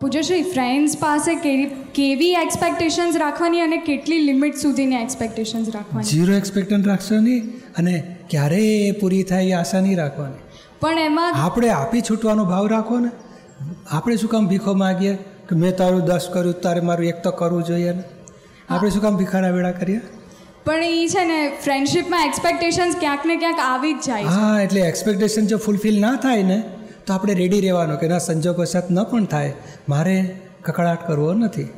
પૂજ્યશ્રી friends પાસે કેવી કેવી એક્સપેક્ટેશન્સ રાખવાની અને કેટલી લિમિટ સુધીની એક્સપેક્ટેશન્સ રાખવાની? ઝીરો એક્સપેક્ટન રાખશો નહીં અને ક્યારેય એ પૂરી થાય એ આશા નહીં રાખવાની. પણ એમાં આપણે આપી છૂટવાનો ભાવ રાખો ને આપણે શું કામ ભીખો માગીએ કે મેં તારું દસ કર્યું તારે મારું એક તો કરવું જોઈએ ને? આપણે શું કામ ભીખારા વેળા કરીએ? પણ એ છે ને ફ્રેન્ડશિપમાં એક્સપેક્ટેશન્સ ક્યાંક ને ક્યાંક આવી જ જાય હા એટલે એક્સપેક્ટેશન જો ફૂલફિલ ના થાય ને તો આપણે રેડી રહેવાનો કે ના સંજોગવશાત ન પણ થાય મારે કકડાટ કરવો નથી.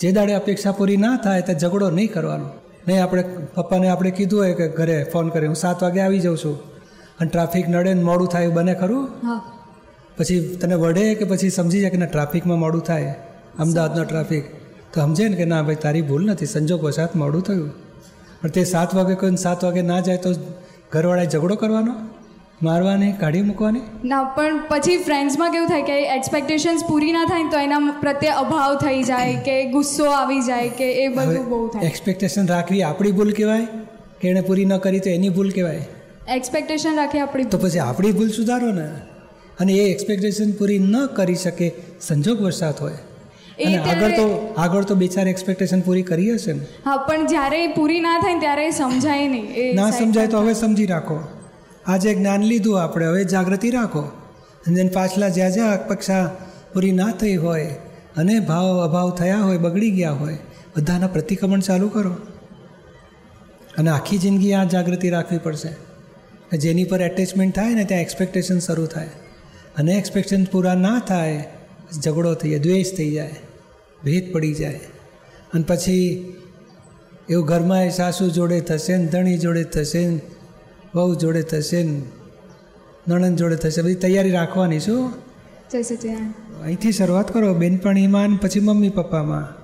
જે દાડે અપેક્ષા પૂરી ના થાય તો ઝઘડો નહીં કરવાનો. નહીં આપણે પપ્પાને આપણે કીધું હોય કે ઘરે ફોન કરી હું સાત વાગે આવી જાઉં છું. અને ટ્રાફિક નડે ને મોડું થાય એવું બને ખરું? પછી તને વડે કે પછી સમજી જાય કે ના ટ્રાફિકમાં મોડું થાય અમદાવાદનો ટ્રાફિક તો સમજે ને કે ના ભાઈ તારી ભૂલ નથી સંજોગવશાત મોડું થયું. પણ તે સાત વાગે કોઈને સાત વાગે ના જાય તો ઘરવાળાએ ઝઘડો કરવાનો? મારવાની કાઢી મૂકવાની? ના પણ પછી ફ્રેન્ડ્સમાં કેવું થાય કે એક્સપેક્ટેશન્સ પૂરી ના થાય તો એના પ્રત્યે અભાવ થઈ જાય કે ગુસ્સો આવી જાય કે એ બધું બહુ થાય. એક્સપેક્ટેશન રાખવી આપણી ભૂલ કહેવાય કે એણે પૂરી ન કરી તો એની ભૂલ કહેવાય? એક્સપેક્ટેશન રાખી આપણી તો પછી આપણી ભૂલ સુધારો ને. અને એ એક્સપેક્ટેશન પૂરી ન કરી શકે સંજોગ વરસાદ હોય. અને આગળ તો આગળ તો બેચાર એક્સપેક્ટેશન પૂરી કરી હશે ને. હા પણ જ્યારે પૂરી ના થાય ત્યારે સમજાય નહીં. એ ના સમજાય તો હવે સમજી રાખો. આજે જ્ઞાન લીધું આપણે, હવે જાગૃતિ રાખો. અને પાછલા જ્યાં જ્યાં અપેક્ષા પૂરી ના થઈ હોય અને ભાવ અભાવ થયા હોય, બગડી ગયા હોય, બધાના પ્રતિક્રમણ ચાલુ કરો. અને આખી જિંદગી આ જાગૃતિ રાખવી પડશે. જેની પર એટેચમેન્ટ થાય ને ત્યાં એક્સપેક્ટેશન શરૂ થાય. અને એક્સપેક્ટેશન પૂરા ના થાય, ઝઘડો થઈ જાય, દ્વેષ થઈ જાય, ભેદ પડી જાય. અને પછી એવું ઘરમાં સાસુ જોડે થશે ને ધણી જોડે થશે વહુ જોડે થશે ને. નણંદ જોડે થશે. બધી તૈયારી રાખવાની શું? અહીંથી શરૂઆત કરો બેનપણીમાં પછી મમ્મી પપ્પામાં.